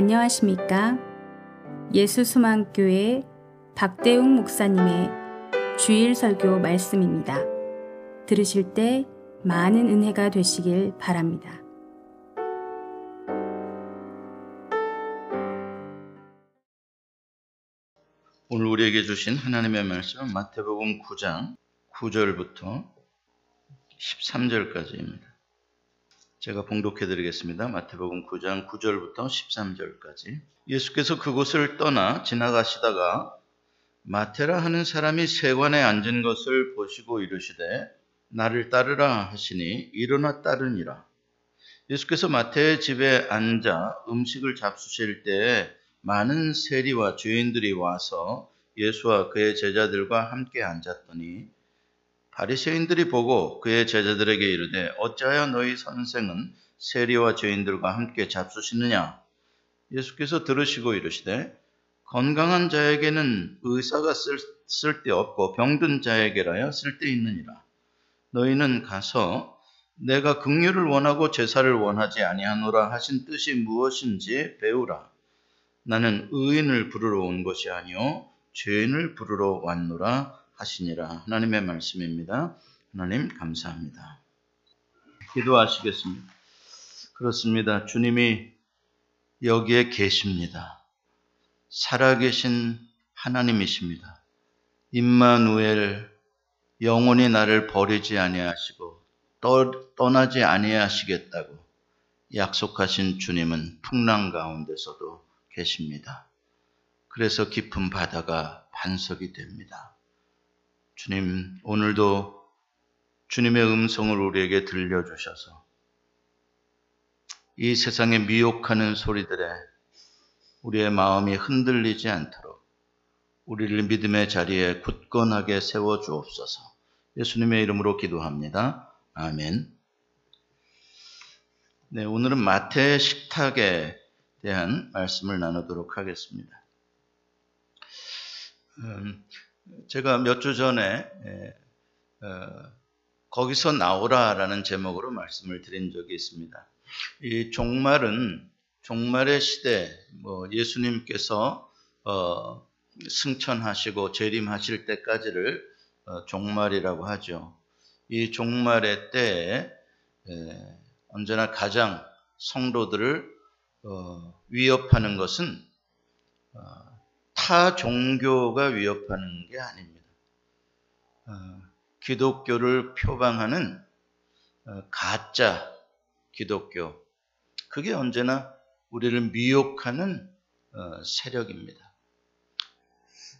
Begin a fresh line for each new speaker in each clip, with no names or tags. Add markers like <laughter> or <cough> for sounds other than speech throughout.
안녕하십니까? 예수수망교회 박대웅 목사님의 주일 설교 말씀입니다. 들으실 때 많은 은혜가 되시길 바랍니다.
오늘 우리에게 주신 하나님의 말씀은 마태복음 9장 9절부터 13절까지입니다. 제가 봉독해 드리겠습니다. 마태복음 9장 9절부터 13절까지. 예수께서 그곳을 떠나 지나가시다가 마테라 하는 사람이 세관에 앉은 것을 보시고 이르시되 나를 따르라 하시니 일어나 따르니라. 예수께서 마태의 집에 앉아 음식을 잡수실 때에 많은 세리와 죄인들이 와서 예수와 그의 제자들과 함께 앉았더니 바리새인들이 보고 그의 제자들에게 이르되 어찌하여 너희 선생은 세리와 죄인들과 함께 잡수시느냐? 예수께서 들으시고 이르시되 건강한 자에게는 의사가 쓸, 쓸데없고 병든 자에게라야 쓸데있느니라. 너희는 가서 내가 긍휼을 원하고 제사를 원하지 아니하노라 하신 뜻이 무엇인지 배우라. 나는 의인을 부르러 온 것이 아니요 죄인을 부르러 왔노라 하시니라. 하나님의 말씀입니다. 하나님 감사합니다. 기도하시겠습니다. 그렇습니다. 주님이 여기에 계십니다. 살아계신 하나님이십니다. 임마누엘 영원히 나를 버리지 아니하시고 떠나지 아니하시겠다고 약속하신 주님은 풍랑 가운데서도 계십니다. 그래서 깊은 바다가 반석이 됩니다. 주님, 오늘도 주님의 음성을 우리에게 들려주셔서 이 세상에 미혹하는 소리들에 우리의 마음이 흔들리지 않도록 우리를 믿음의 자리에 굳건하게 세워 주옵소서. 예수님의 이름으로 기도합니다. 아멘. 네, 오늘은 마태 식탁에 대한 말씀을 나누도록 하겠습니다. 음, 제가 몇 주 전에 어, 거기서 나오라라는 제목으로 말씀을 드린 적이 있습니다. 이 종말은 종말의 시대, 뭐 예수님께서 어, 승천하시고 재림하실 때까지를 어, 종말이라고 하죠. 이 종말의 때에 에, 언제나 가장 성도들을 어, 위협하는 것은 어, 타 종교가 위협하는 게 아닙니다. 어, 기독교를 표방하는 어, 가짜 기독교, 그게 언제나 우리를 미혹하는 어, 세력입니다.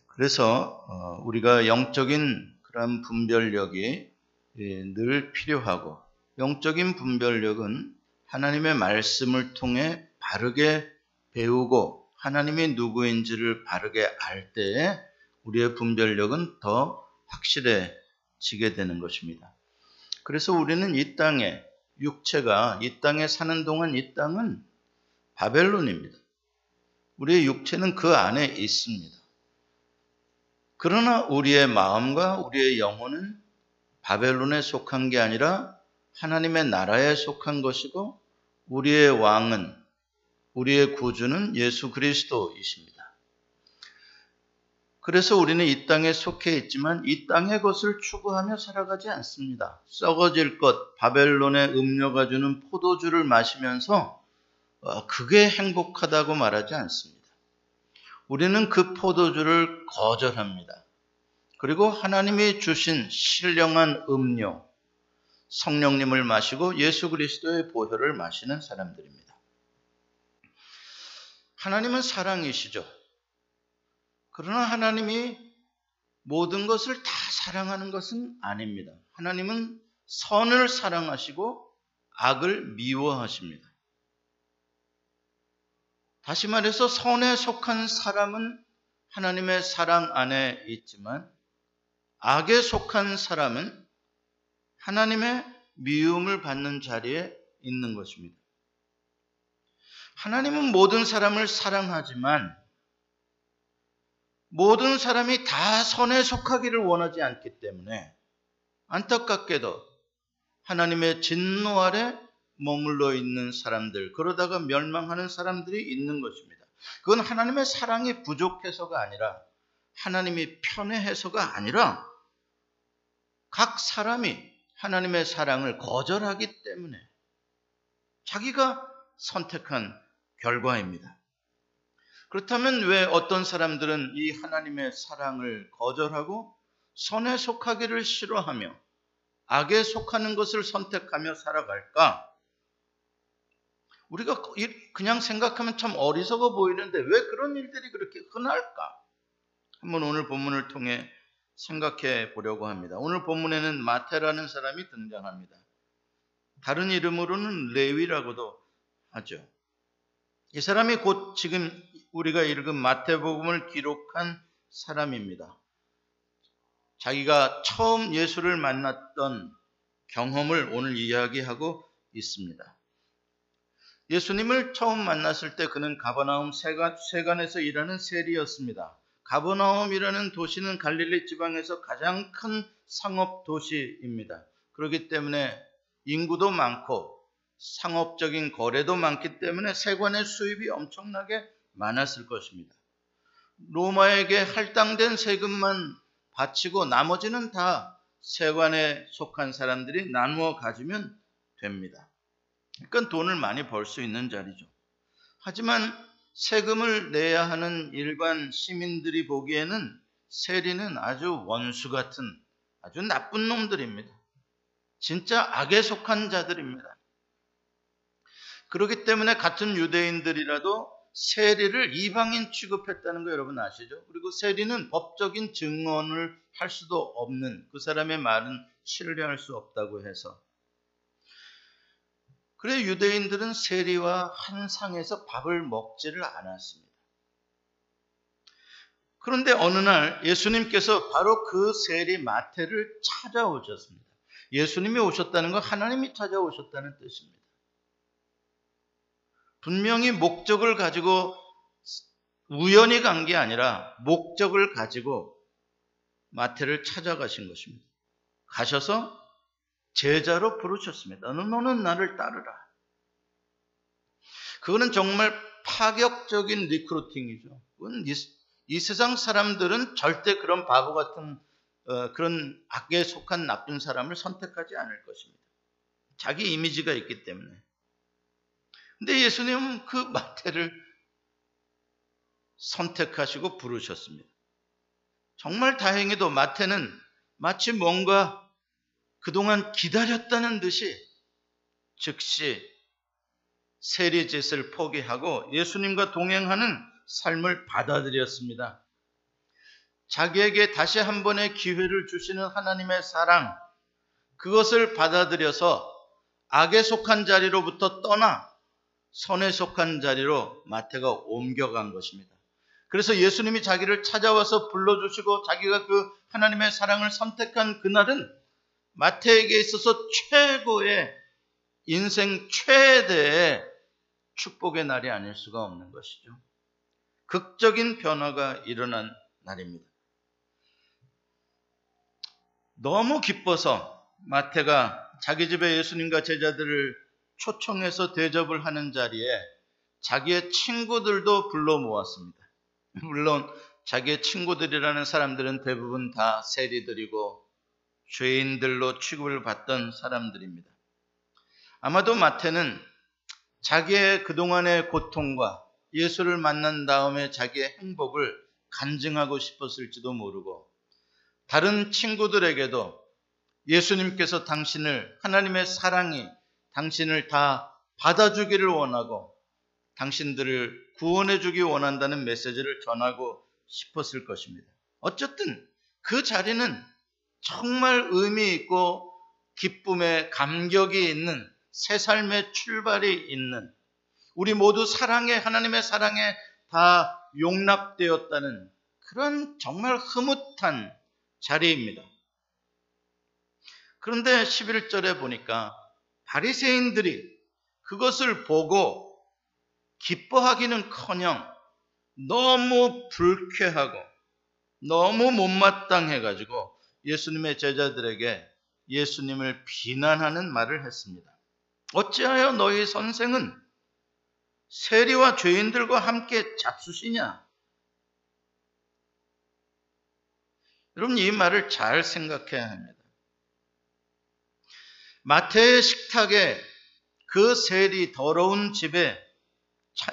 그래서 어, 우리가 영적인 그런 분별력이 예, 늘 필요하고 영적인 분별력은 하나님의 말씀을 통해 바르게 배우고 하나님이 누구인지를 바르게 알 때에 우리의 분별력은 더 확실해지게 되는 것입니다. 그래서 우리는 이 땅에 육체가 이 땅에 사는 동안 이 땅은 바벨론입니다. 우리의 육체는 그 안에 있습니다. 그러나 우리의 마음과 우리의 영혼은 바벨론에 속한 게 아니라 하나님의 나라에 속한 것이고 우리의 왕은 우리의 구주는 예수 그리스도이십니다. 그래서 우리는 이 땅에 속해 있지만 이 땅의 것을 추구하며 살아가지 않습니다. 썩어질 것, 바벨론의 음료가 주는 포도주를 마시면서 어, 그게 행복하다고 말하지 않습니다. 우리는 그 포도주를 거절합니다. 그리고 하나님이 주신 신령한 음료, 성령님을 마시고 예수 그리스도의 보혈을 마시는 사람들입니다. 하나님은 사랑이시죠. 그러나 하나님이 모든 것을 다 사랑하는 것은 아닙니다. 하나님은 선을 사랑하시고 악을 미워하십니다. 다시 말해서 선에 속한 사람은 하나님의 사랑 안에 있지만 악에 속한 사람은 하나님의 미움을 받는 자리에 있는 것입니다. 하나님은 모든 사람을 사랑하지만 모든 사람이 다 선에 속하기를 원하지 않기 때문에 안타깝게도 하나님의 진노 아래 머물러 있는 사람들, 그러다가 멸망하는 사람들이 있는 것입니다. 그건 하나님의 사랑이 부족해서가 아니라 하나님이 편애해서가 아니라 각 사람이 하나님의 사랑을 거절하기 때문에 자기가 선택한 결과입니다. 그렇다면 왜 어떤 사람들은 이 하나님의 사랑을 거절하고 선에 속하기를 싫어하며 악에 속하는 것을 선택하며 살아갈까? 우리가 그냥 생각하면 참 어리석어 보이는데 왜 그런 일들이 그렇게 흔할까? 한번 오늘 본문을 통해 생각해 보려고 합니다. 오늘 본문에는 마태라는 사람이 등장합니다. 다른 이름으로는 레위라고도 하죠. 이 사람이 곧 지금 우리가 읽은 마태복음을 기록한 사람입니다. 자기가 처음 예수를 만났던 경험을 오늘 이야기하고 있습니다. 예수님을 처음 만났을 때 그는 가버나움 세간에서 일하는 세리였습니다. 가버나움이라는 도시는 갈릴리 지방에서 가장 큰 상업 도시입니다. 그렇기 때문에 인구도 많고 상업적인 거래도 많기 때문에 세관의 수입이 엄청나게 많았을 것입니다. 로마에게 할당된 세금만 바치고 나머지는 다 세관에 속한 사람들이 나누어 가지면 됩니다. 그러니까 돈을 많이 벌 수 있는 자리죠. 하지만 세금을 내야 하는 일반 시민들이 보기에는 세리는 아주 원수 같은 아주 나쁜 놈들입니다. 진짜 악에 속한 자들입니다. 그렇기 때문에 같은 유대인들이라도 세리를 이방인 취급했다는 거 여러분 아시죠? 그리고 세리는 법적인 증언을 할 수도 없는 그 사람의 말은 신뢰할 수 없다고 해서 그래 유대인들은 세리와 한 상에서 밥을 먹지를 않았습니다. 그런데 어느 날 예수님께서 바로 그 세리 마태를 찾아오셨습니다. 예수님이 오셨다는 건 하나님이 찾아오셨다는 뜻입니다. 분명히 목적을 가지고 우연히 간 게 아니라 목적을 가지고 마태를 찾아가신 것입니다. 가셔서 제자로 부르셨습니다. 너는 나를 따르라. 그거는 정말 파격적인 recruiting이죠. 이, 이, 세상 사람들은 절대 그런 바보 같은 어, 그런 악에 속한 나쁜 사람을 선택하지 않을 것입니다. 자기 이미지가 있기 때문에. 근데 예수님은 그 마태를 선택하시고 부르셨습니다. 정말 다행히도 마태는 마치 뭔가 그동안 기다렸다는 듯이 즉시 세리짓을 포기하고 예수님과 동행하는 삶을 받아들였습니다. 자기에게 다시 한 번의 기회를 주시는 하나님의 사랑, 그것을 받아들여서 악에 속한 자리로부터 떠나 선에 속한 자리로 마태가 옮겨간 것입니다. 그래서 예수님이 자기를 찾아와서 불러주시고 자기가 그 하나님의 사랑을 선택한 그날은 마태에게 있어서 최고의 인생 최대의 축복의 날이 아닐 수가 없는 것이죠. 극적인 변화가 일어난 날입니다. 너무 기뻐서 마태가 자기 집에 예수님과 제자들을 초청해서 대접을 하는 자리에 자기의 친구들도 불러 모았습니다. <laughs> 물론 자기의 친구들이라는 사람들은 대부분 다 세리들이고 죄인들로 취급을 받던 사람들입니다. 아마도 마태는 자기의 그동안의 고통과 예수를 만난 다음에 자기의 행복을 간증하고 싶었을지도 모르고 다른 친구들에게도 예수님께서 당신을 하나님의 사랑이 당신을 다 받아주기를 원하고 당신들을 구원해주기 원한다는 메시지를 전하고 싶었을 것입니다. 어쨌든 그 자리는 정말 의미 있고 기쁨에 감격이 있는 새 삶의 출발이 있는 우리 모두 사랑에 하나님의 사랑에 다 용납되었다는 그런 정말 흐뭇한 자리입니다. 그런데 11절에 보니까 바리새인들이 그것을 보고 기뻐하기는커녕 너무 불쾌하고 너무 못마땅해 가지고 예수님의 제자들에게 예수님을 비난하는 말을 했습니다. 어찌하여 너희 선생은 세리와 죄인들과 함께 잡수시냐? 여러분 이 말을 잘 생각해야 합니다. 마태의 식탁에 그 세리 더러운 집에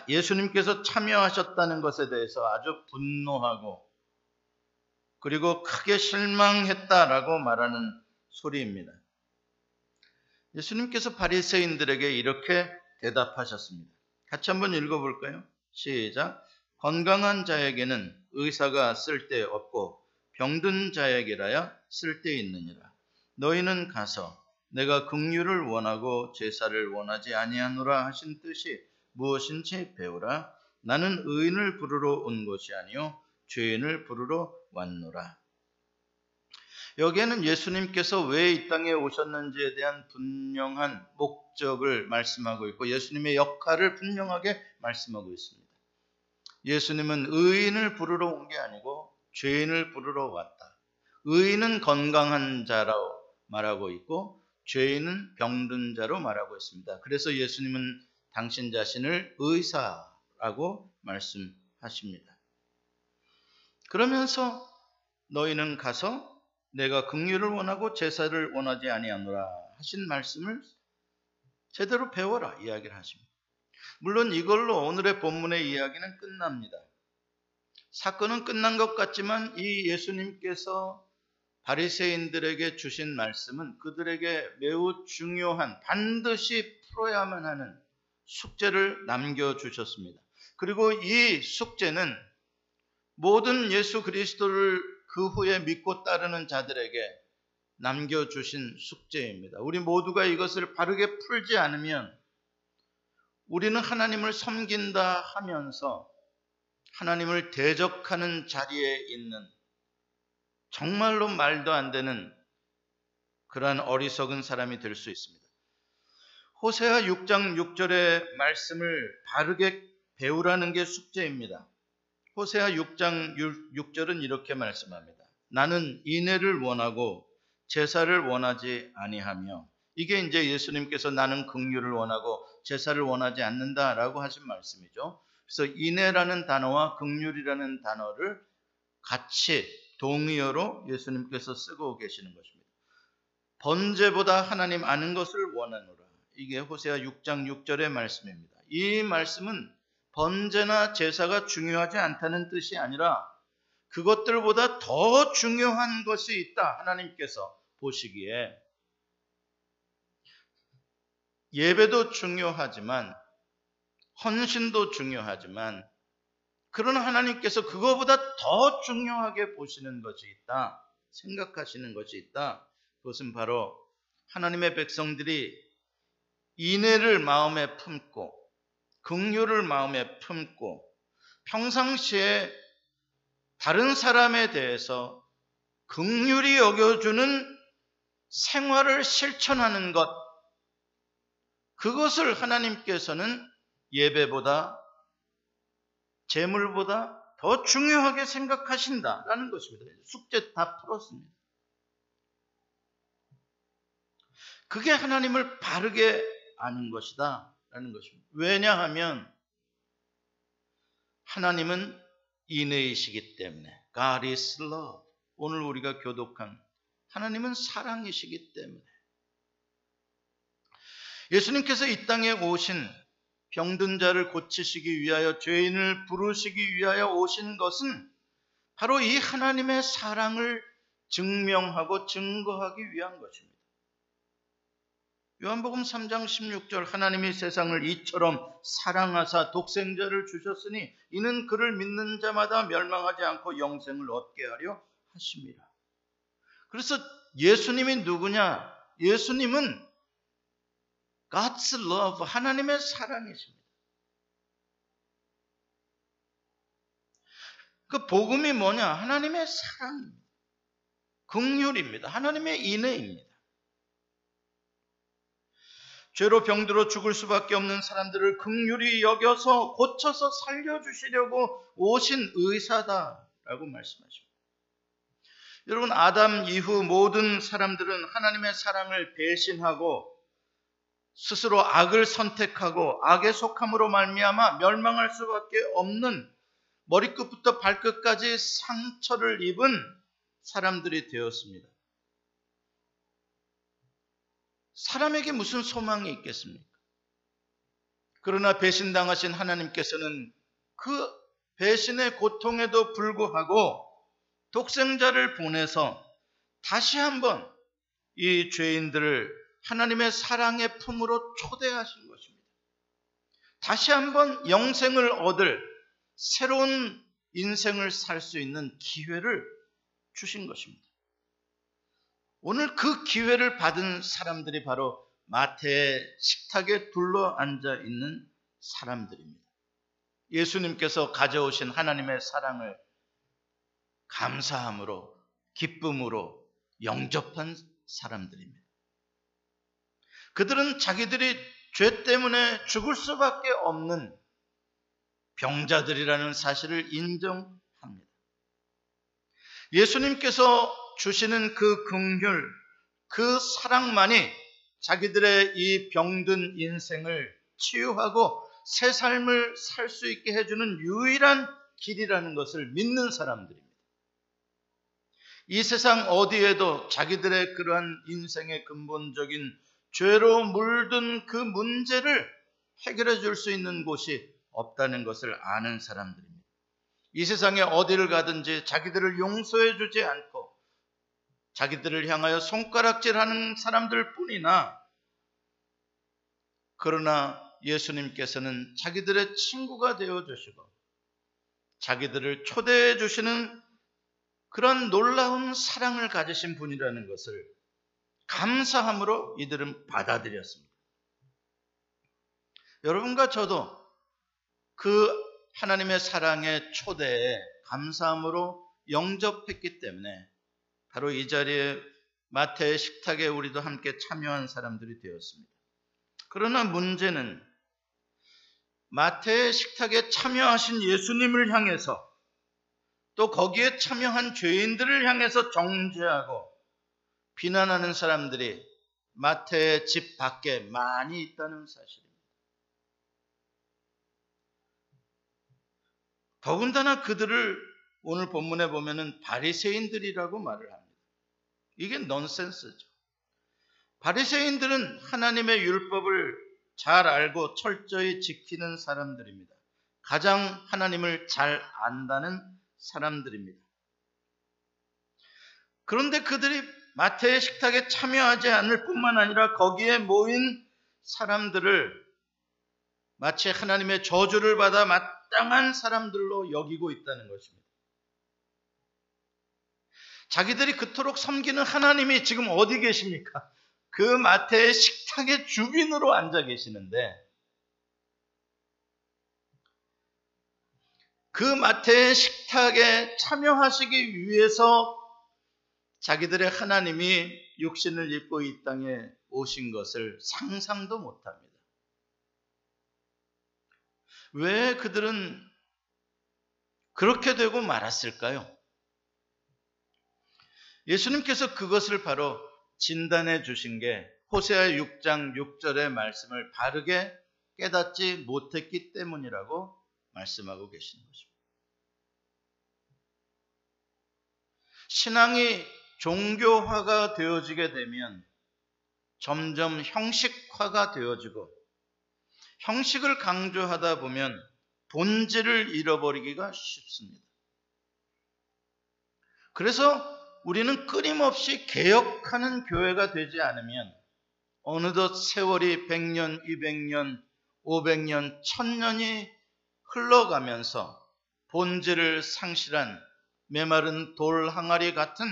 예수님께서 참여하셨다는 것에 대해서 아주 분노하고 그리고 크게 실망했다라고 말하는 소리입니다. 예수님께서 바리새인들에게 이렇게 대답하셨습니다. 같이 한번 읽어볼까요? 시작. 건강한 자에게는 의사가 쓸데없고 병든 자에게라야 쓸데있느니라. 너희는 가서 내가 긍휼을 원하고 제사를 원하지 아니하노라 하신 뜻이 무엇인지 배우라. 나는 의인을 부르러 온 것이 아니요 죄인을 부르러 왔노라. 여기에는 예수님께서 왜 이 땅에 오셨는지에 대한 분명한 목적을 말씀하고 있고 예수님의 역할을 분명하게 말씀하고 있습니다. 예수님은 의인을 부르러 온 게 아니고 죄인을 부르러 왔다. 의인은 건강한 자라고 말하고 있고 죄인은 병든 자로 말하고 있습니다. 그래서 예수님은 당신 자신을 의사라고 말씀하십니다. 그러면서 너희는 가서 내가 긍휼을 원하고 제사를 원하지 아니하노라 하신 말씀을 제대로 배워라 이야기를 하십니다. 물론 이걸로 오늘의 본문의 이야기는 끝납니다. 사건은 끝난 것 같지만 이 예수님께서 바리새인들에게 주신 말씀은 그들에게 매우 중요한 반드시 풀어야만 하는 숙제를 남겨 주셨습니다. 그리고 이 숙제는 모든 예수 그리스도를 그 후에 믿고 따르는 자들에게 남겨 주신 숙제입니다. 우리 모두가 이것을 바르게 풀지 않으면 우리는 하나님을 섬긴다 하면서 하나님을 대적하는 자리에 있는 정말로 말도 안 되는 그러한 어리석은 사람이 될 수 있습니다. 호세아 6장 6절의 말씀을 바르게 배우라는 게 숙제입니다. 호세아 6장 6절은 이렇게 말씀합니다. 나는 인애를 원하고 제사를 원하지 아니하며 이게 이제 예수님께서 나는 긍휼을 원하고 제사를 원하지 않는다라고 하신 말씀이죠. 그래서 인애라는 단어와 긍휼이라는 단어를 같이 동의어로 예수님께서 쓰고 계시는 것입니다. 번제보다 하나님 아는 것을 원하노라. 이게 호세아 6장 6절의 말씀입니다. 이 말씀은 번제나 제사가 중요하지 않다는 뜻이 아니라 그것들보다 더 중요한 것이 있다. 하나님께서 보시기에 예배도 중요하지만 헌신도 중요하지만 그러나 하나님께서 그거보다 더 중요하게 보시는 것이 있다. 생각하시는 것이 있다. 그것은 바로 하나님의 백성들이 인애를 마음에 품고 긍휼을 마음에 품고 평상시에 다른 사람에 대해서 긍휼히 여겨주는 생활을 실천하는 것 그것을 하나님께서는 예배보다 재물보다 더 중요하게 생각하신다라는 것입니다. 숙제 다 풀었습니다. 그게 하나님을 바르게 아는 것이다. 라는 것입니다. 왜냐하면 하나님은 인애이시기 때문에 God is love. 오늘 우리가 교독한 하나님은 사랑이시기 때문에 예수님께서 이 땅에 오신 병든 자를 고치시기 위하여 죄인을 부르시기 위하여 오신 것은 바로 이 하나님의 사랑을 증명하고 증거하기 위한 것입니다. 요한복음 3장 16절 하나님이 세상을 이처럼 사랑하사 독생자를 주셨으니 이는 그를 믿는 자마다 멸망하지 않고 영생을 얻게 하려 하십니다. 그래서 예수님이 누구냐? 예수님은 God's love, 하나님의 사랑이십니다. 그 복음이 뭐냐? 하나님의 사랑입니다. 긍휼입니다. 하나님의 인애입니다. 죄로 병들어 죽을 수밖에 없는 사람들을 극률이 여겨서 고쳐서 살려주시려고 오신 의사다라고 말씀하십니다. 여러분, 아담 이후 모든 사람들은 하나님의 사랑을 배신하고 스스로 악을 선택하고 악에 속함으로 말미암아 멸망할 수밖에 없는 머리끝부터 발끝까지 상처를 입은 사람들이 되었습니다. 사람에게 무슨 소망이 있겠습니까? 그러나 배신당하신 하나님께서는 그 배신의 고통에도 불구하고 독생자를 보내서 다시 한번 이 죄인들을 하나님의 사랑의 품으로 초대하신 것입니다. 다시 한번 영생을 얻을 새로운 인생을 살 수 있는 기회를 주신 것입니다. 오늘 그 기회를 받은 사람들이 바로 마태의 식탁에 둘러 앉아 있는 사람들입니다. 예수님께서 가져오신 하나님의 사랑을 감사함으로, 기쁨으로 영접한 사람들입니다. 그들은 자기들이 죄 때문에 죽을 수밖에 없는 병자들이라는 사실을 인정합니다. 예수님께서 주시는 그 긍휼, 그 사랑만이 자기들의 이 병든 인생을 치유하고 새 삶을 살 수 있게 해주는 유일한 길이라는 것을 믿는 사람들입니다. 이 세상 어디에도 자기들의 그러한 인생의 근본적인 죄로 물든 그 문제를 해결해 줄 수 있는 곳이 없다는 것을 아는 사람들입니다. 이 세상에 어디를 가든지 자기들을 용서해 주지 않고 자기들을 향하여 손가락질하는 사람들 뿐이나 그러나 예수님께서는 자기들의 친구가 되어 주시고 자기들을 초대해 주시는 그런 놀라운 사랑을 가지신 분이라는 것을 감사함으로 이들은 받아들였습니다. 여러분과 저도 그 하나님의 사랑의 초대에 감사함으로 영접했기 때문에 바로 이 자리에 마태의 식탁에 우리도 함께 참여한 사람들이 되었습니다. 그러나 문제는 마태의 식탁에 참여하신 예수님을 향해서 또 거기에 참여한 죄인들을 향해서 정죄하고 비난하는 사람들이 마태의 집 밖에 많이 있다는 사실입니다. 더군다나 그들을 오늘 본문에 보면은 바리새인들이라고 말을 합니다. 이게 넌센스죠. 바리새인들은 하나님의 율법을 잘 알고 철저히 지키는 사람들입니다. 가장 하나님을 잘 안다는 사람들입니다. 그런데 그들이 마태의 식탁에 참여하지 않을 뿐만 아니라 거기에 모인 사람들을 마치 하나님의 저주를 받아 마땅한 사람들로 여기고 있다는 것입니다. 자기들이 그토록 섬기는 하나님이 지금 어디 계십니까? 그 마태의 식탁의 주빈으로 앉아 계시는데 그 마태의 식탁에 참여하시기 위해서 자기들의 하나님이 육신을 입고 이 땅에 오신 것을 상상도 못합니다. 왜 그들은 그렇게 되고 말았을까요? 예수님께서 그것을 바로 진단해 주신 게 호세아 6장 6절의 말씀을 바르게 깨닫지 못했기 때문이라고 말씀하고 계시는 것입니다. 신앙이 종교화가 되어지게 되면 점점 형식화가 되어지고 형식을 강조하다 보면 본질을 잃어버리기가 쉽습니다. 그래서 우리는 끊임없이 개혁하는 교회가 되지 않으면 어느덧 세월이 100년, 200년, 500년, 1000년이 흘러가면서 본질을 상실한 메마른 돌 항아리 같은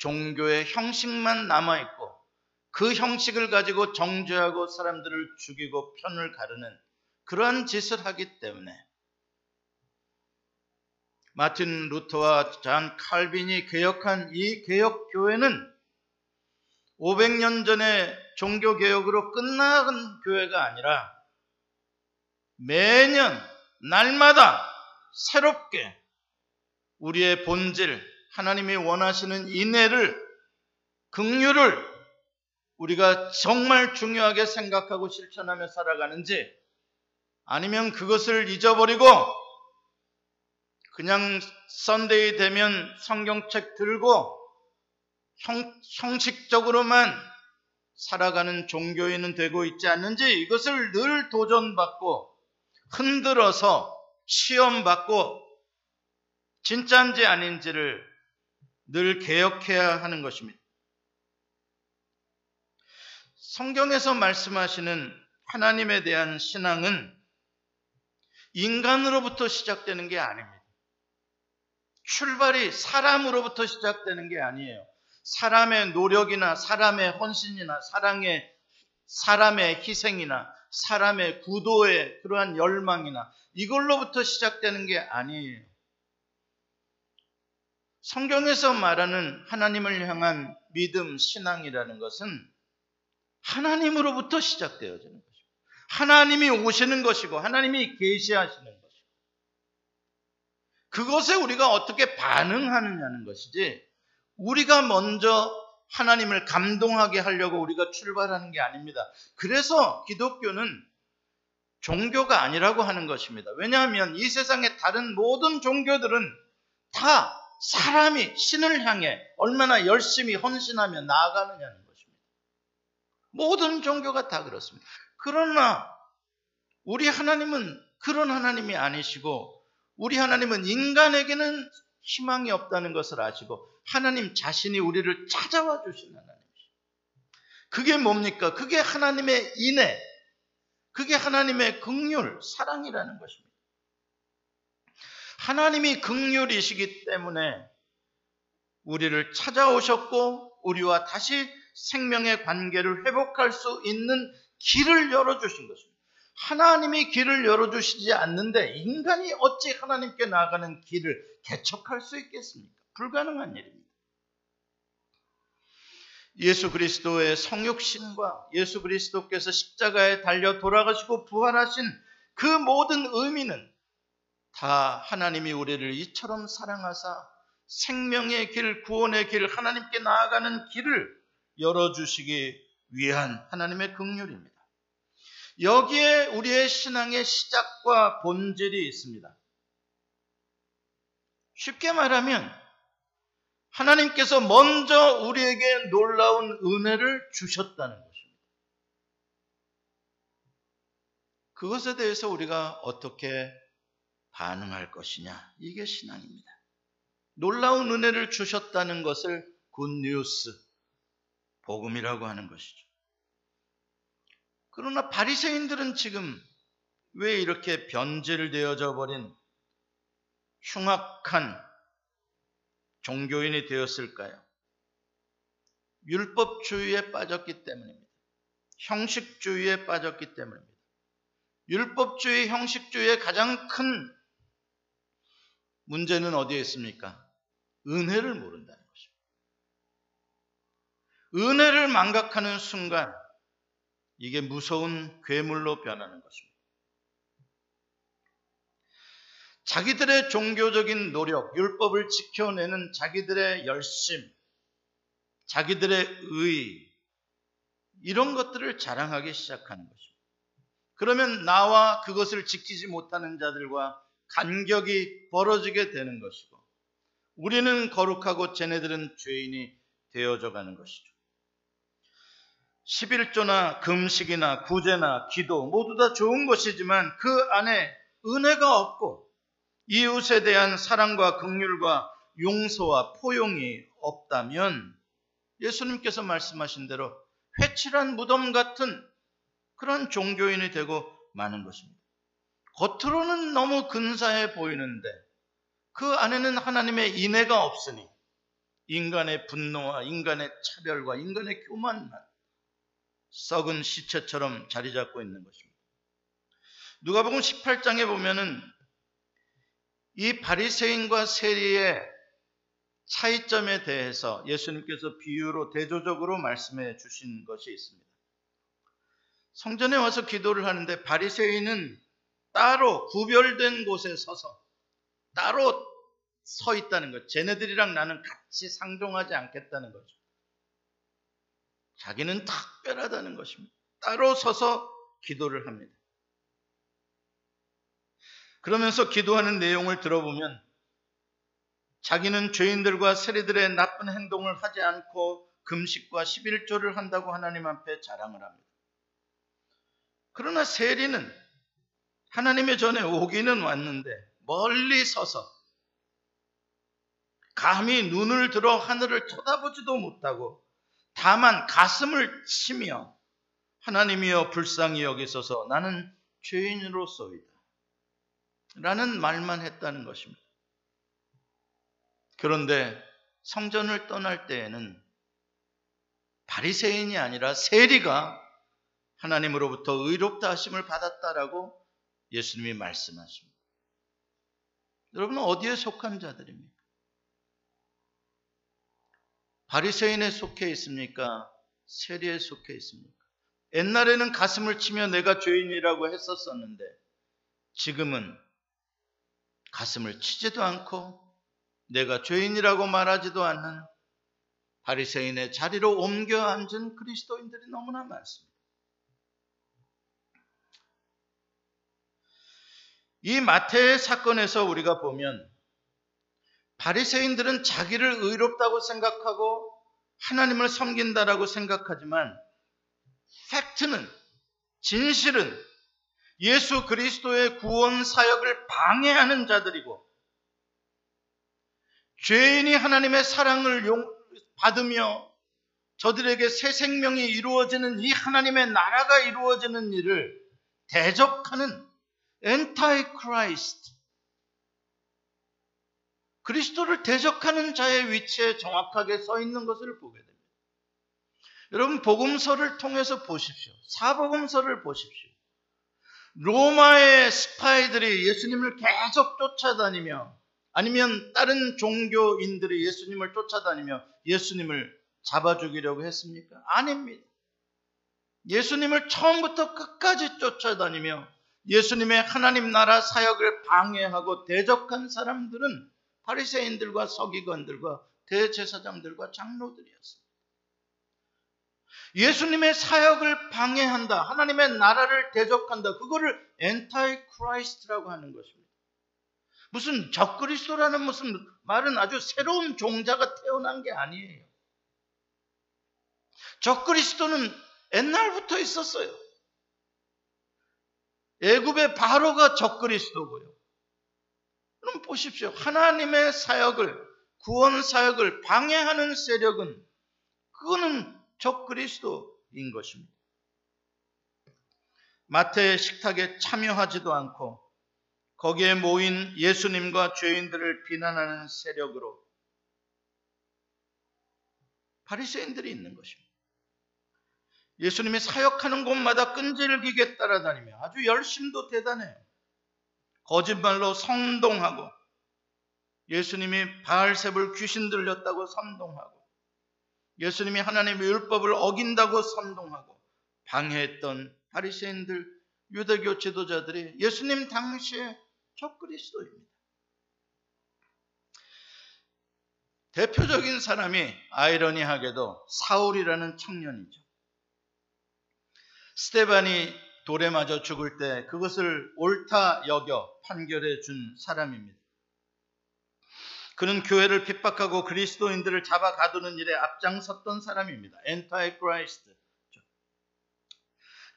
종교의 형식만 남아있고 그 형식을 가지고 정죄하고 사람들을 죽이고 편을 가르는 그러한 짓을 하기 때문에 마틴 루터와 잔 칼빈이 개혁한 이 개혁 교회는 500년 전에 종교 개혁으로 끝난 교회가 아니라 매년 날마다 새롭게 우리의 본질 하나님이 원하시는 인애를 긍휼을 우리가 정말 중요하게 생각하고 실천하며 살아가는지 아니면 그것을 잊어버리고 그냥 썬데이 되면 성경책 들고 형, 형식적으로만 살아가는 종교인은 되고 있지 않는지 이것을 늘 도전받고 흔들어서 시험받고 진짜인지 아닌지를 늘 개혁해야 하는 것입니다. 성경에서 말씀하시는 하나님에 대한 신앙은 인간으로부터 시작되는 게 아닙니다. 출발이 사람으로부터 시작되는 게 아니에요. 사람의 노력이나 사람의 헌신이나 사랑의 사람의 희생이나 사람의 구도의 그러한 열망이나 이걸로부터 시작되는 게 아니에요. 성경에서 말하는 하나님을 향한 믿음, 신앙이라는 것은 하나님으로부터 시작되어지는 것입니다. 하나님이 오시는 것이고 하나님이 계시하시는 것이고 그것에 우리가 어떻게 반응하느냐는 것이지 우리가 먼저 하나님을 감동하게 하려고 우리가 출발하는 게 아닙니다. 그래서 기독교는 종교가 아니라고 하는 것입니다. 왜냐하면 이 세상의 다른 모든 종교들은 다 사람이 신을 향해 얼마나 열심히 헌신하며 나아가느냐는 것입니다. 모든 종교가 다 그렇습니다. 그러나 우리 하나님은 그런 하나님이 아니시고 우리 하나님은 인간에게는 희망이 없다는 것을 아시고 하나님 자신이 우리를 찾아와 주신 하나님이시죠. 그게 뭡니까? 그게 하나님의 인애, 그게 하나님의 극률, 사랑이라는 것입니다. 하나님이 극률이시기 때문에 우리를 찾아오셨고 우리와 다시 생명의 관계를 회복할 수 있는 길을 열어주신 것입니다. 하나님이 길을 열어주시지 않는데 인간이 어찌 하나님께 나가는 길을 개척할 수 있겠습니까? 불가능한 일입니다. 예수 그리스도의 성육신과 예수 그리스도께서 십자가에 달려 돌아가시고 부활하신 그 모든 의미는 다 하나님이 우리를 이처럼 사랑하사 생명의 길, 구원의 길, 하나님께 나아가는 길을 열어주시기 위한 하나님의 긍휼입니다. 여기에 우리의 신앙의 시작과 본질이 있습니다. 쉽게 말하면 하나님께서 먼저 우리에게 놀라운 은혜를 주셨다는 것입니다. 그것에 대해서 우리가 어떻게 반응할 것이냐. 이게 신앙입니다. 놀라운 은혜를 주셨다는 것을 굿뉴스, 복음이라고 하는 것이죠. 그러나 바리새인들은 지금 왜 이렇게 변질되어져 버린 흉악한 종교인이 되었을까요? 율법주의에 빠졌기 때문입니다. 형식주의에 빠졌기 때문입니다. 율법주의, 형식주의의 가장 큰 문제는 어디에 있습니까? 은혜를 모른다는 것입니다. 은혜를 망각하는 순간 이게 무서운 괴물로 변하는 것입니다. 자기들의 종교적인 노력, 율법을 지켜내는 자기들의 열심, 자기들의 의, 이런 것들을 자랑하기 시작하는 것입니다. 그러면 나와 그것을 지키지 못하는 자들과 간격이 벌어지게 되는 것이고, 우리는 거룩하고 쟤네들은 죄인이 되어져 가는 것이죠. 11조나 금식이나 구제나 기도 모두 다 좋은 것이지만 그 안에 은혜가 없고 이웃에 대한 사랑과 긍휼과 용서와 포용이 없다면 예수님께서 말씀하신 대로 회칠한 무덤 같은 그런 종교인이 되고 마는 것입니다. 겉으로는 너무 근사해 보이는데 그 안에는 하나님의 인애가 없으니 인간의 분노와 인간의 차별과 인간의 교만만 썩은 시체처럼 자리 잡고 있는 것입니다. 누가복음 18장에 보면은 이 바리새인과 세리의 차이점에 대해서 예수님께서 비유로 대조적으로 말씀해 주신 것이 있습니다. 성전에 와서 기도를 하는데 바리새인은 따로 구별된 곳에 서서 따로 서 있다는 것. 쟤네들이랑 나는 같이 상종하지 않겠다는 거죠. 자기는 특별하다는 것입니다. 따로 서서 기도를 합니다. 그러면서 기도하는 내용을 들어보면 자기는 죄인들과 세리들의 나쁜 행동을 하지 않고 금식과 11조를 한다고 하나님 앞에 자랑을 합니다. 그러나 세리는 하나님의 전에 오기는 왔는데 멀리 서서 감히 눈을 들어 하늘을 쳐다보지도 못하고 다만 가슴을 치며 하나님이여 불쌍히 여기소서 나는 죄인으로서이다. 라는 말만 했다는 것입니다. 그런데 성전을 떠날 때에는 바리새인이 아니라 세리가 하나님으로부터 의롭다 하심을 받았다라고 예수님이 말씀하십니다. 여러분은 어디에 속한 자들입니까? 바리새인에 속해 있습니까? 세리에 속해 있습니까? 옛날에는 가슴을 치며 내가 죄인이라고 했었었는데 지금은 가슴을 치지도 않고 내가 죄인이라고 말하지도 않는 바리새인의 자리로 옮겨 앉은 그리스도인들이 너무나 많습니다. 이 마태의 사건에서 우리가 보면 바리새인들은 자기를 의롭다고 생각하고 하나님을 섬긴다라고 생각하지만 팩트는 진실은 예수 그리스도의 구원 사역을 방해하는 자들이고 죄인이 하나님의 사랑을 받으며 저들에게 새 생명이 이루어지는 이 하나님의 나라가 이루어지는 일을 대적하는 Antichrist 그리스도를 대적하는 자의 위치에 정확하게 서 있는 것을 보게 됩니다. 여러분 복음서를 통해서 보십시오. 사복음서를 보십시오. 로마의 스파이들이 예수님을 계속 쫓아다니며 아니면 다른 종교인들이 예수님을 쫓아다니며 예수님을 잡아 죽이려고 했습니까? 아닙니다. 예수님을 처음부터 끝까지 쫓아다니며 예수님의 하나님 나라 사역을 방해하고 대적한 사람들은 바리새인들과 서기관들과 대제사장들과 장로들이었습니다. 예수님의 사역을 방해한다. 하나님의 나라를 대적한다. 그거를 Antichrist라고 하는 것입니다. 무슨 적그리스도라는 무슨 말은 아주 새로운 종자가 태어난 게 아니에요. 적그리스도는 옛날부터 있었어요. 애굽의 바로가 적그리스도고요. 그럼 보십시오. 하나님의 사역을 구원 사역을 방해하는 세력은 그거는 적그리스도인 것입니다. 마태의 식탁에 참여하지도 않고 거기에 모인 예수님과 죄인들을 비난하는 세력으로 바리새인들이 있는 것입니다. 예수님이 사역하는 곳마다 끈질기게 따라다니며 아주 열심도 대단해요. 거짓말로 선동하고 예수님이 바알셉을 귀신 들렸다고 선동하고 예수님이 하나님의 율법을 어긴다고 선동하고 방해했던 바리새인들 유대교 지도자들이 예수님 당시에 적그리스도입니다. 대표적인 사람이 아이러니하게도 사울이라는 청년이죠. 스테반이 돌에 맞아 죽을 때 그것을 옳다 여겨 판결해 준 사람입니다. 그는 교회를 핍박하고 그리스도인들을 잡아 가두는 일에 앞장섰던 사람입니다. Antichrist.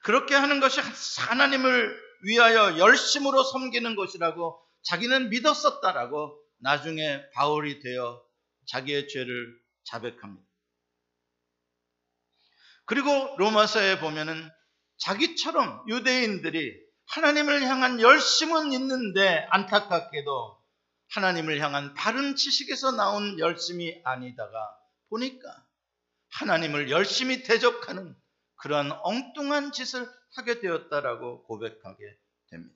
그렇게 하는 것이 하나님을 위하여 열심으로 섬기는 것이라고 자기는 믿었었다라고 나중에 바울이 되어 자기의 죄를 자백합니다. 그리고 로마서에 보면은 자기처럼 유대인들이 하나님을 향한 열심은 있는데 안타깝게도 하나님을 향한 바른 지식에서 나온 열심이 아니다가 보니까 하나님을 열심히 대적하는 그러한 엉뚱한 짓을 하게 되었다라고 고백하게 됩니다.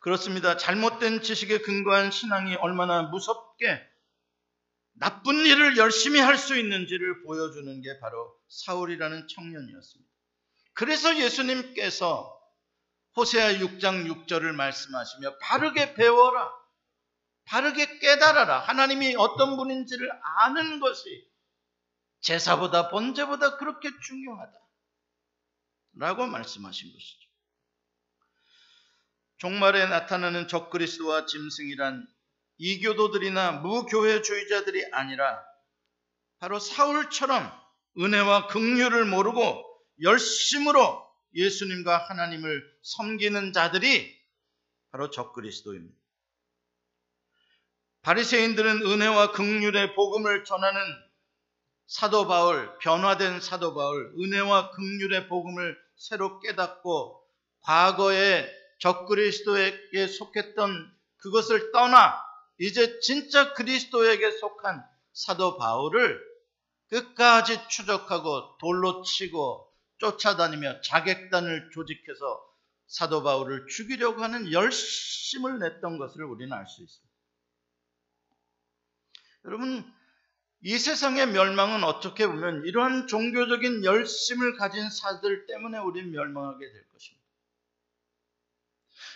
그렇습니다. 잘못된 지식에 근거한 신앙이 얼마나 무섭게 나쁜 일을 열심히 할 수 있는지를 보여주는 게 바로 사울이라는 청년이었습니다. 그래서 예수님께서 호세아 6장 6절을 말씀하시며 바르게 배워라. 바르게 깨달아라. 하나님이 어떤 분인지를 아는 것이 제사보다 번제보다 그렇게 중요하다. 라고 말씀하신 것이죠. 종말에 나타나는 적그리스도와 짐승이란 이교도들이나 무교회주의자들이 아니라 바로 사울처럼 은혜와 긍휼을 모르고 열심으로 예수님과 하나님을 섬기는 자들이 바로 적그리스도입니다. 바리새인들은 은혜와 긍휼의 복음을 전하는 사도 바울, 변화된 사도 바울, 은혜와 긍휼의 복음을 새로 깨닫고 과거에 적그리스도에게 속했던 그것을 떠나 이제 진짜 그리스도에게 속한 사도 바울을 끝까지 추적하고 돌로 치고 쫓아다니며 자객단을 조직해서 사도 바울을 죽이려고 하는 열심을 냈던 것을 우리는 알 수 있습니다. 여러분, 이 세상의 멸망은 어떻게 보면 이러한 종교적인 열심을 가진 사들 때문에 우리는 멸망하게 될 것입니다.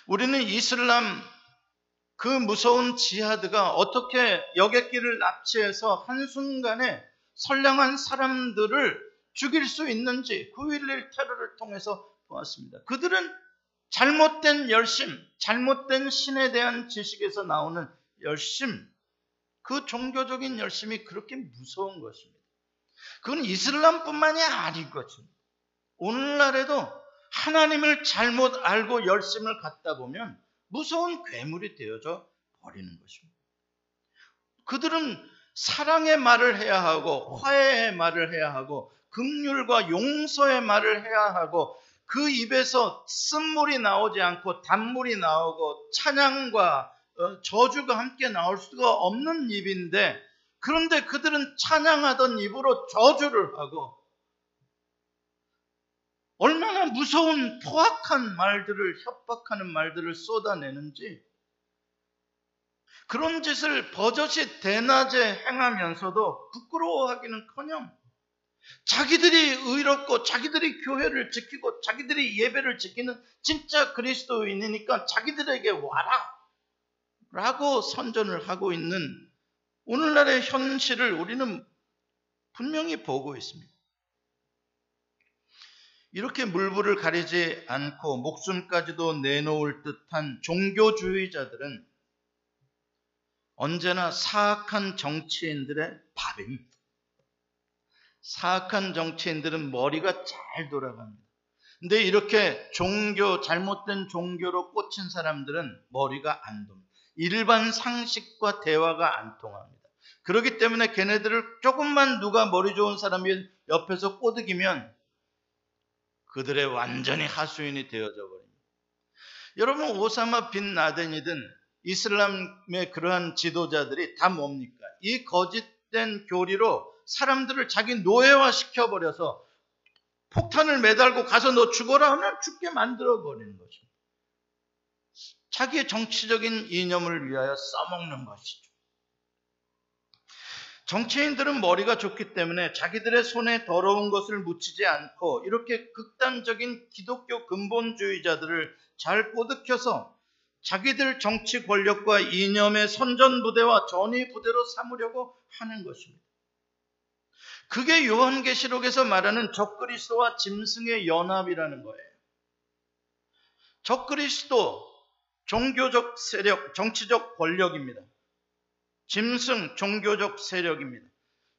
우리는 이슬람 그 무서운 지하드가 어떻게 여객기를 납치해서 한순간에 선량한 사람들을 죽일 수 있는지 9.11 테러를 통해서 보았습니다. 그들은 잘못된 열심, 잘못된 신에 대한 지식에서 나오는 열심, 그 종교적인 열심이 그렇게 무서운 것입니다. 그건 이슬람뿐만이 아닌 것입니다. 오늘날에도 하나님을 잘못 알고 열심을 갖다 보면 무서운 괴물이 되어져 버리는 것입니다. 그들은 사랑의 말을 해야 하고 화해의 말을 해야 하고 극률과 용서의 말을 해야 하고 그 입에서 쓴물이 나오지 않고 단물이 나오고 찬양과 어, 저주가 함께 나올 수가 없는 입인데 그런데 그들은 찬양하던 입으로 저주를 하고 얼마나 무서운 포악한 말들을 협박하는 말들을 쏟아내는지 그런 짓을 버젓이 대낮에 행하면서도 부끄러워하기는커녕 자기들이 의롭고 자기들이 교회를 지키고 자기들이 예배를 지키는 진짜 그리스도인이니까 자기들에게 와라 라고 선전을 하고 있는 오늘날의 현실을 우리는 분명히 보고 있습니다. 이렇게 물불을 가리지 않고 목숨까지도 내놓을 듯한 종교주의자들은 언제나 사악한 정치인들의 밥입니다. 사악한 정치인들은 머리가 잘 돌아갑니다. 근데 이렇게 종교, 잘못된 종교로 꽂힌 사람들은 머리가 안 돕니다. 일반 상식과 대화가 안 통합니다. 그렇기 때문에 걔네들을 조금만 누가 머리 좋은 사람이 옆에서 꼬드기면 그들의 완전히 하수인이 되어져 버립니다. 여러분 오사마 빈 라덴이든 이슬람의 그러한 지도자들이 다 뭡니까? 이 거짓된 교리로 사람들을 자기 노예화 시켜버려서 폭탄을 매달고 가서 너 죽어라 하면 죽게 만들어 버리는 것입니다. 자기의 정치적인 이념을 위하여 써먹는 것이죠. 정치인들은 머리가 좋기 때문에 자기들의 손에 더러운 것을 묻히지 않고 이렇게 극단적인 기독교 근본주의자들을 잘 꼬드켜서 자기들 정치 권력과 이념의 선전부대와 전위부대로 삼으려고 하는 것입니다. 그게 요한계시록에서 말하는 적그리스도와 짐승의 연합이라는 거예요. 적그리스도 종교적 세력, 정치적 권력입니다. 짐승 종교적 세력입니다.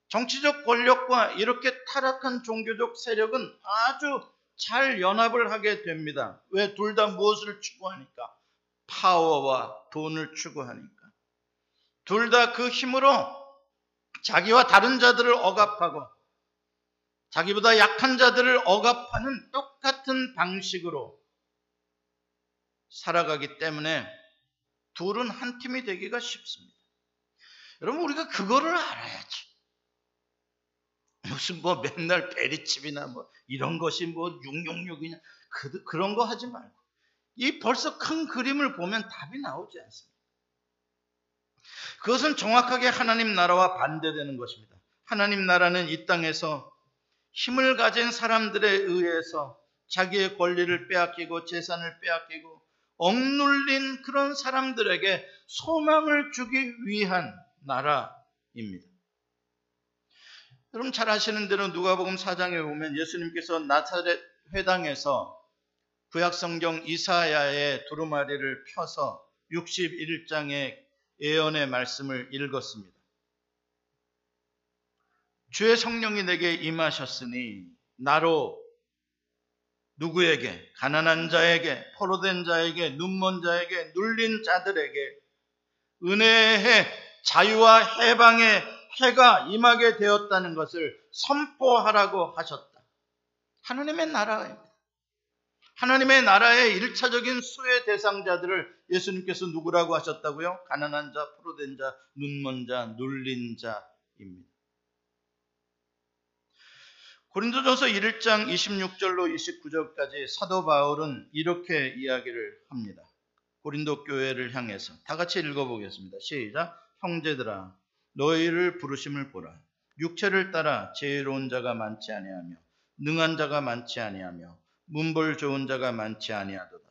정치적 권력과 이렇게 타락한 종교적 세력은 아주 잘 연합을 하게 됩니다. 왜 둘 다 무엇을 추구하니까? 파워와 돈을 추구하니까. 둘 다 그 힘으로 자기와 다른 자들을 억압하고 자기보다 약한 자들을 억압하는 똑같은 방식으로 살아가기 때문에 둘은 한 팀이 되기가 쉽습니다. 여러분 우리가 그거를 알아야지. 무슨 뭐 맨날 베리칩이나 뭐 이런 것이 뭐 666이냐 그, 그런 거 하지 말고 이 벌써 큰 그림을 보면 답이 나오지 않습니다. 그것은 정확하게 하나님 나라와 반대되는 것입니다. 하나님 나라는 이 땅에서 힘을 가진 사람들에 의해서 자기의 권리를 빼앗기고 재산을 빼앗기고 억눌린 그런 사람들에게 소망을 주기 위한 나라입니다. 여러분 잘 아시는 대로 누가복음 4장에 보면 예수님께서 나사렛 회당에서 구약성경 이사야의 두루마리를 펴서 61장의 예언의 말씀을 읽었습니다. 주의 성령이 내게 임하셨으니 나로 누구에게 가난한 자에게 포로된 자에게 눈먼 자에게 눌린 자들에게 은혜의 자유와 해방의 해가 임하게 되었다는 것을 선포하라고 하셨다. 하나님의 나라입니다. 하나님의 나라의 일차적인 수혜 대상자들을 예수님께서 누구라고 하셨다고요? 가난한 자, 포로된 자, 눈먼 자, 눌린 자입니다. 고린도전서 1장 26절로 29절까지 사도 바울은 이렇게 이야기를 합니다. 고린도 교회를 향해서 다 같이 읽어보겠습니다. 시작. 형제들아 너희를 부르심을 보라. 육체를 따라 지혜로운 자가 많지 아니하며 능한 자가 많지 아니하며 문벌 좋은 자가 많지 아니하도다.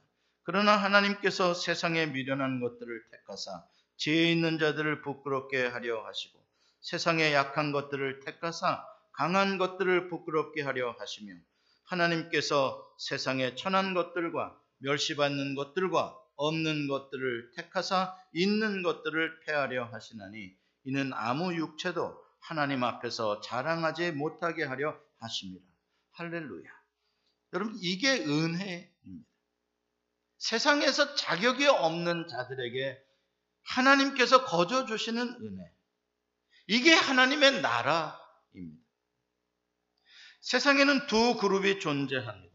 그러나 하나님께서 세상에 미련한 것들을 택하사 지혜 있는 자들을 부끄럽게 하려 하시고 세상에 약한 것들을 택하사 강한 것들을 부끄럽게 하려 하시며 하나님께서 세상에 천한 것들과 멸시받는 것들과 없는 것들을 택하사 있는 것들을 폐하려 하시나니 이는 아무 육체도 하나님 앞에서 자랑하지 못하게 하려 하십니다. 할렐루야. 여러분 이게 은혜입니다. 세상에서 자격이 없는 자들에게 하나님께서 거저 주시는 은혜. 이게 하나님의 나라입니다. 세상에는 두 그룹이 존재합니다.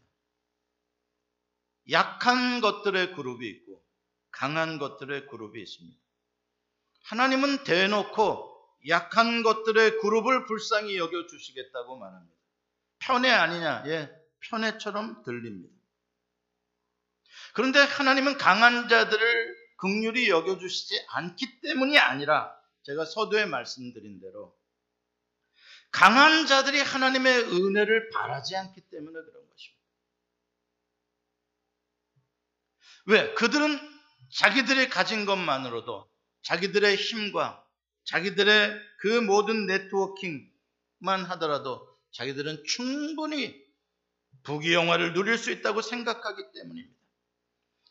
약한 것들의 그룹이 있고 강한 것들의 그룹이 있습니다. 하나님은 대놓고 약한 것들의 그룹을 불쌍히 여겨 주시겠다고 말합니다. 편애 아니냐? 예, 편애처럼 들립니다. 그런데 하나님은 강한 자들을 극률이 여겨 주시지 않기 때문이 아니라 제가 서두에 말씀드린 대로 강한 자들이 하나님의 은혜를 바라지 않기 때문에 그런 것입니다. 왜? 그들은 자기들이 가진 것만으로도 자기들의 힘과 자기들의 그 모든 네트워킹만 하더라도 자기들은 충분히 부귀영화를 누릴 수 있다고 생각하기 때문입니다.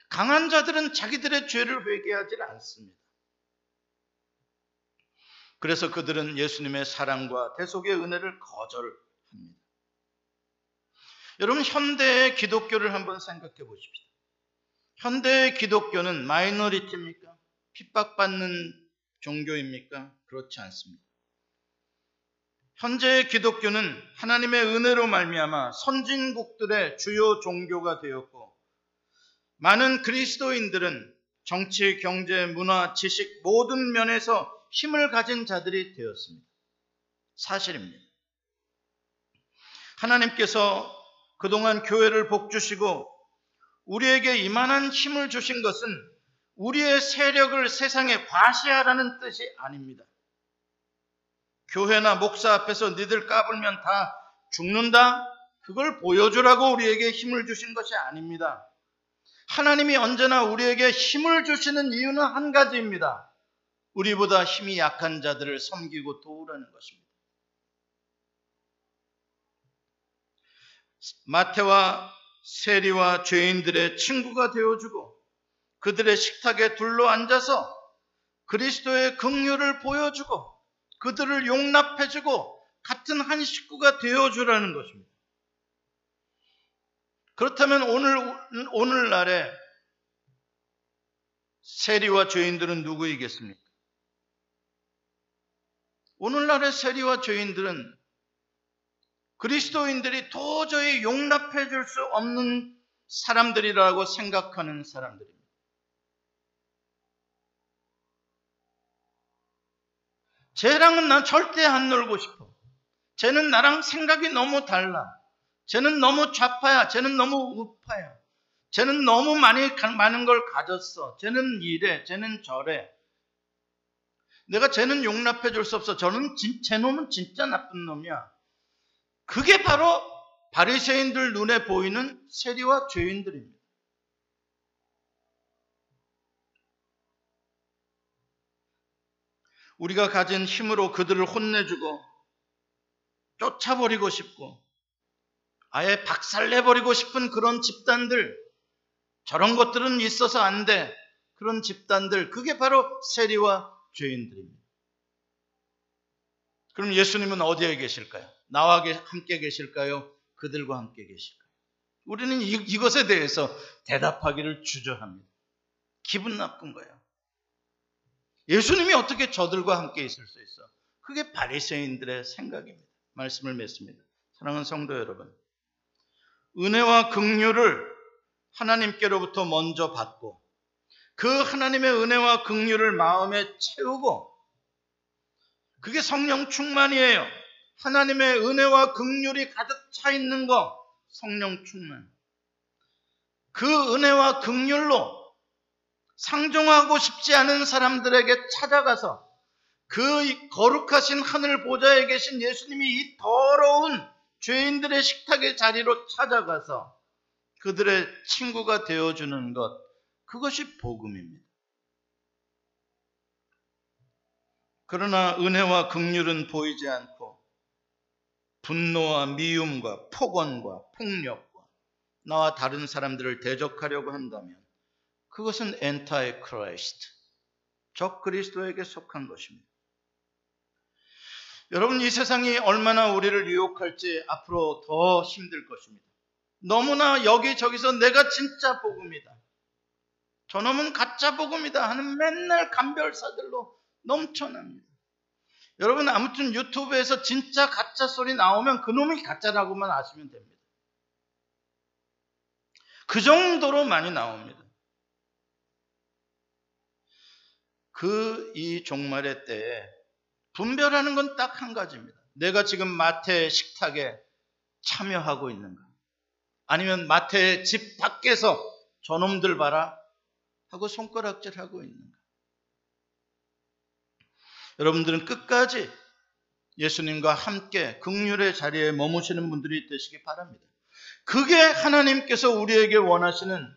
강한 자들은 자기들의 죄를 회개하지 않습니다. 그래서 그들은 예수님의 사랑과 대속의 은혜를 거절합니다. 여러분 현대의 기독교를 한번 생각해 보십시오. 현대의 기독교는 마이너리티입니까? 핍박받는 종교입니까? 그렇지 않습니다. 현재의 기독교는 하나님의 은혜로 말미암아 선진국들의 주요 종교가 되었고 많은 그리스도인들은 정치, 경제, 문화, 지식 모든 면에서 힘을 가진 자들이 되었습니다. 사실입니다. 하나님께서 그동안 교회를 복주시고 우리에게 이만한 힘을 주신 것은 우리의 세력을 세상에 과시하라는 뜻이 아닙니다. 교회나 목사 앞에서 니들 까불면 다 죽는다? 그걸 보여주라고 우리에게 힘을 주신 것이 아닙니다. 하나님이 언제나 우리에게 힘을 주시는 이유는 한 가지입니다. 우리보다 힘이 약한 자들을 섬기고 도우라는 것입니다. 마태와 세리와 죄인들의 친구가 되어주고 그들의 식탁에 둘러 앉아서 그리스도의 긍휼을 보여주고 그들을 용납해주고 같은 한 식구가 되어주라는 것입니다. 그렇다면 오늘 오늘날에 세리와 죄인들은 누구이겠습니까? 오늘날의 세리와 죄인들은 그리스도인들이 도저히 용납해 줄 수 없는 사람들이라고 생각하는 사람들입니다. 쟤랑은 난 절대 안 놀고 싶어. 쟤는 나랑 생각이 너무 달라. 쟤는 너무 좌파야. 쟤는 너무 우파야. 쟤는 너무 많이 많은 걸 가졌어. 쟤는 이래. 쟤는 저래. 내가 쟤는 용납해 줄 수 없어. 저는 진, 쟤 놈은 진짜 나쁜 놈이야. 그게 바로 바리새인들 눈에 보이는 세리와 죄인들입니다. 우리가 가진 힘으로 그들을 혼내주고 쫓아버리고 싶고 아예 박살내버리고 싶은 그런 집단들 저런 것들은 있어서 안 돼. 그런 집단들 그게 바로 세리와 죄인들입니다. 그럼 예수님은 어디에 계실까요? 나와 함께 계실까요? 그들과 함께 계실까요? 우리는 이, 이것에 대해서 대답하기를 주저합니다. 기분 나쁜 거예요. 예수님이 어떻게 저들과 함께 있을 수 있어? 그게 바리새인들의 생각입니다. 말씀을 맺습니다. 사랑하는 성도 여러분, 은혜와 긍휼을 하나님께로부터 먼저 받고 그 하나님의 은혜와 긍휼을 마음에 채우고 그게 성령 충만이에요. 하나님의 은혜와 긍휼이 가득 차 있는 거 성령 충만. 그 은혜와 긍휼로 상종하고 싶지 않은 사람들에게 찾아가서 그 거룩하신 하늘 보좌에 계신 예수님이 이 더러운 죄인들의 식탁의 자리로 찾아가서 그들의 친구가 되어주는 것, 그것이 복음입니다. 그러나 은혜와 극률은 보이지 않고 분노와 미움과 폭언과 폭력과 나와 다른 사람들을 대적하려고 한다면 그것은 Antichrist, 적 그리스도에게 속한 것입니다. 여러분 이 세상이 얼마나 우리를 유혹할지 앞으로 더 힘들 것입니다. 너무나 여기저기서 내가 진짜 복음이다. 저놈은 가짜 복음이다 하는 맨날 감별사들로 넘쳐납니다. 여러분 아무튼 유튜브에서 진짜 가짜 소리 나오면 그놈이 가짜라고만 아시면 됩니다. 그 정도로 많이 나옵니다. 그 이 종말의 때에 분별하는 건 딱 한 가지입니다. 내가 지금 마태 식탁에 참여하고 있는가? 아니면 마태의 집 밖에서 저놈들 봐라 하고 손가락질하고 있는가? 여러분들은 끝까지 예수님과 함께 극률의 자리에 머무시는 분들이 되시기 바랍니다. 그게 하나님께서 우리에게 원하시는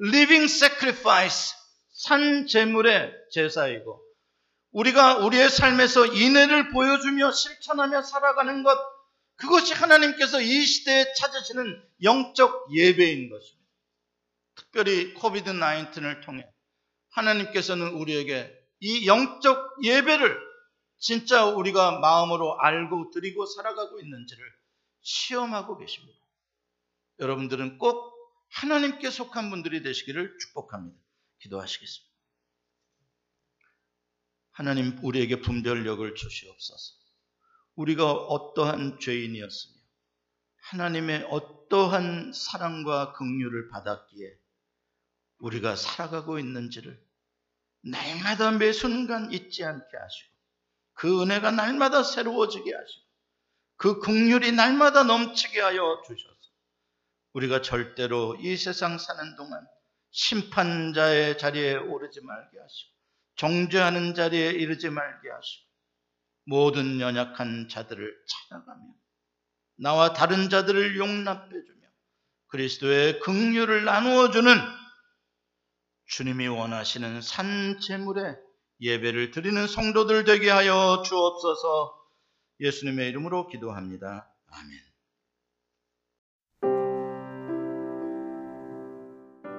living sacrifice, 산 제물의 제사이고 우리가 우리의 삶에서 인애를 보여주며 실천하며 살아가는 것 그것이 하나님께서 이 시대에 찾으시는 영적 예배인 것입니다. 특별히 코비드 19을 통해 하나님께서는 우리에게 이 영적 예배를 진짜 우리가 마음으로 알고 드리고 살아가고 있는지를 시험하고 계십니다. 여러분들은 꼭 하나님께 속한 분들이 되시기를 축복합니다. 기도하시겠습니다. 하나님 우리에게 분별력을 주시옵소서. 우리가 어떠한 죄인이었으며 하나님의 어떠한 사랑과 긍휼을 받았기에 우리가 살아가고 있는지를 날마다 매 순간 잊지 않게 하시고 그 은혜가 날마다 새로워지게 하시고 그 긍휼이 날마다 넘치게 하여 주셔서 우리가 절대로 이 세상 사는 동안 심판자의 자리에 오르지 말게 하시고 정죄하는 자리에 이르지 말게 하시고 모든 연약한 자들을 찾아가며 나와 다른 자들을 용납해 주며 그리스도의 긍휼을 나누어 주는 주님이 원하시는 산 제물의 예배를 드리는 성도들 되게 하여 주옵소서. 예수님의 이름으로 기도합니다. 아멘.